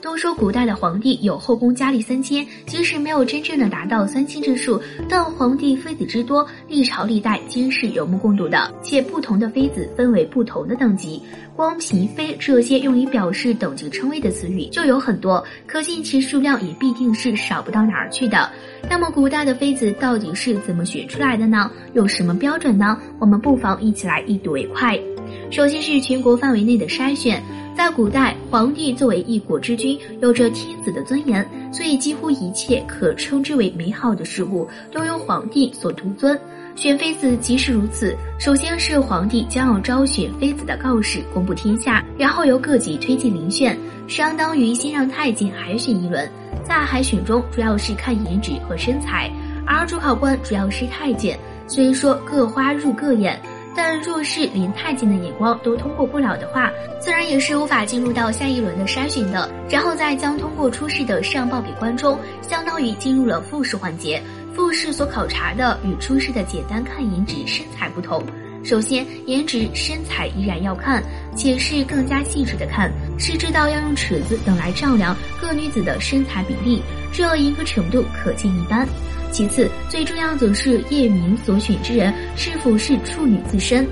都说古代的皇帝有后宫佳丽三千，即使没有真正的达到三千之数，但皇帝妃子之多，历朝历代皆是有目共睹的。且不同的妃子分为不同的等级，光嫔妃这些用以表示等级称谓的词语就有很多，可见其数量也必定是少不到哪儿去的。那么古代的妃子到底是怎么选出来的呢？有什么标准呢？我们不妨一起来一睹为快。首先是全国范围内的筛选。在古代，皇帝作为一国之君，有着天子的尊严，所以几乎一切可称之为美好的事物都由皇帝所独尊。选妃子即是如此。首先是皇帝将要招选妃子的告示公布天下，然后由各级推荐遴选，相当于先让太监海选一轮。在海选中，主要是看颜值和身材，而主考官主要是太监。虽说各花入各眼。但若是连太监的眼光都通过不了的话，自然也是无法进入到下一轮的筛选的。然后再将通过初试的上报给观众，相当于进入了复试环节。复试所考察的与初试的简单看颜值、身材不同。首先，颜值、身材依然要看，且是更加细致的看，是知道要用尺子等来丈量各女子的身材比例，这严格程度可见一斑。其次，最重要的是叶明所选之人是否是处女自身。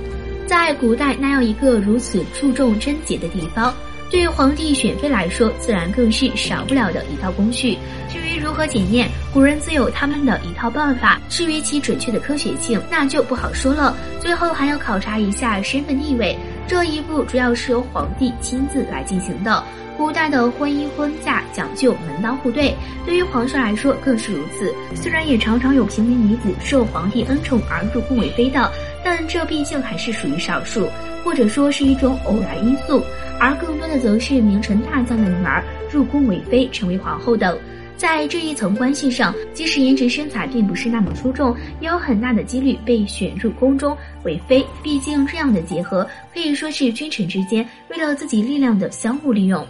在古代，那样一个如此注重贞洁的地方？对于皇帝选妃来说，自然更是少不了的一套工序。至于如何检验，古人自有他们的一套办法。至于其准确的科学性，那就不好说了。最后还要考察一下身份地位，这一步主要是由皇帝亲自来进行的。古代的婚姻婚嫁讲究门当户对，对于皇上来说更是如此。虽然也常常有平民女子受皇帝恩宠而入宫为妃的，但这毕竟还是属于少数，或者说是一种偶然因素。而更多的则是名臣大将的女儿入宫为妃，成为皇后等。在这一层关系上，即使颜值身材并不是那么出众，也有很大的几率被选入宫中为妃。毕竟这样的结合可以说是君臣之间为了自己力量的相互利用。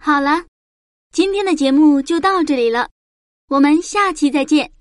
好了，今天的节目就到这里了，我们下期再见。